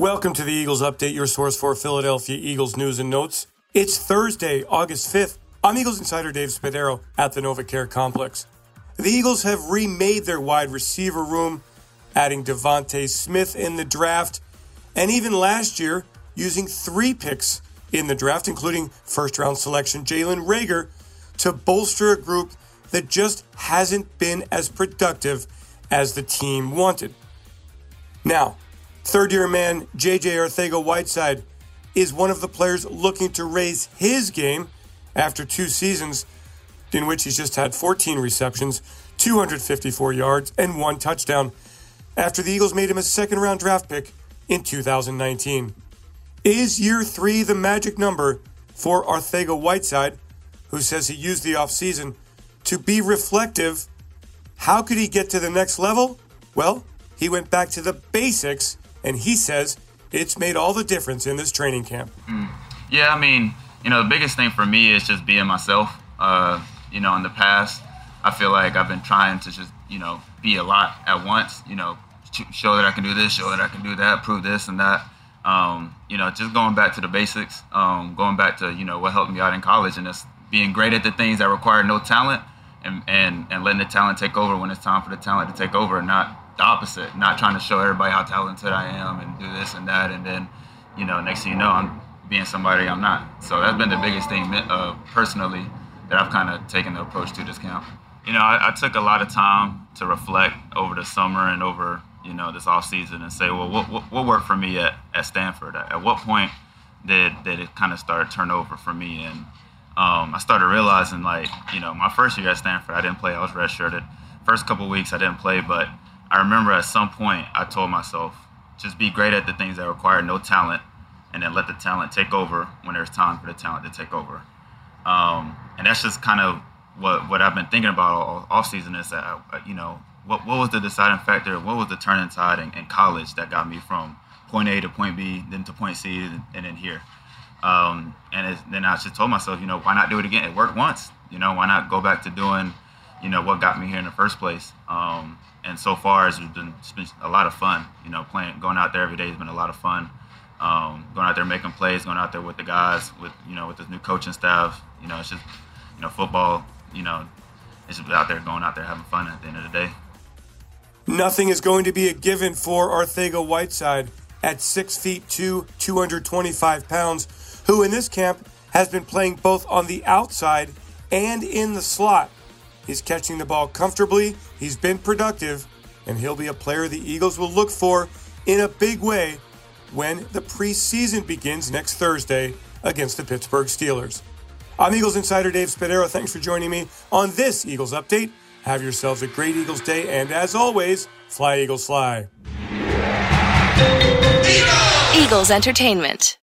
Welcome to the Eagles Update, your source for Philadelphia Eagles news and notes. It's Thursday, August 5th. I'm Eagles insider Dave Spadaro at the NovaCare Complex. The Eagles have remade their wide receiver room, adding DeVonta Smith in the draft, and even last year using three picks in the draft, including first round selection Jalen Reagor, to bolster a group that just hasn't been as productive as the team wanted. Now, third year man JJ Arcega Whiteside is one of the players looking to raise his game after two seasons in which he's just had 14 receptions, 254 yards, and one touchdown after the Eagles made him a second round draft pick in 2019. Is year three the magic number for Arcega Whiteside, who says he used the offseason to be reflective? How could he get to the next level? Well, he went back to the basics, and he says it's made all the difference in this training camp. Mm. Yeah, I mean, you know, the biggest thing for me is just being myself. Uh, you know, in the past, I feel like I've been trying to just, you know, be a lot at once, you know, show that I can do this, show that I can do that, prove this and that. Um, you know, just going back to the basics, um, going back to, you know, what helped me out in college and just being great at the things that require no talent and, and, and letting the talent take over when it's time for the talent to take over and not the opposite, not trying to show everybody how talented I am and do this and that. And then, you know, next thing you know, I'm being somebody I'm not. So that's been the biggest thing uh, personally that I've kind of taken the approach to this camp. You know, I, I, took a lot of time to reflect over the summer and over, you know, this off season and say, well, what, what, what worked for me at, at Stanford? At, at what point did, did it kind of start to turn over for me? And um, I started realizing, like, you know, my first year at Stanford, I didn't play. I was redshirted. First couple weeks, I didn't play, but I remember at some point I told myself, just be great at the things that require no talent, and then let the talent take over when there's time for the talent to take over. Um, and that's just kind of what what I've been thinking about all off season is that uh, you know what what was the deciding factor, what was the turning tide in, in college that got me from point A to point B, then to point C, and, then here. Um, and then I just told myself, you know, why not do it again? It worked once, you know, why not go back to doing, you know, what got me here in the first place? Um, and so far it's been, it's been a lot of fun. You know, playing, going out there every day has been a lot of fun. Um, going out there making plays, going out there with the guys, with you know, with the new coaching staff. You know, it's just, you know, football. You know, it's just out there going out there having fun at the end of the day. Nothing is going to be a given for Arcega Whiteside at six feet two, 225 pounds, who in this camp has been playing both on the outside and in the slot. He's catching the ball comfortably, he's been productive, and he'll be a player the Eagles will look for in a big way when the preseason begins next Thursday against the Pittsburgh Steelers. I'm Eagles insider Dave Spadaro. Thanks for joining me on this Eagles update. Have yourselves a great Eagles day, and as always, fly Eagles fly. Eagles Entertainment.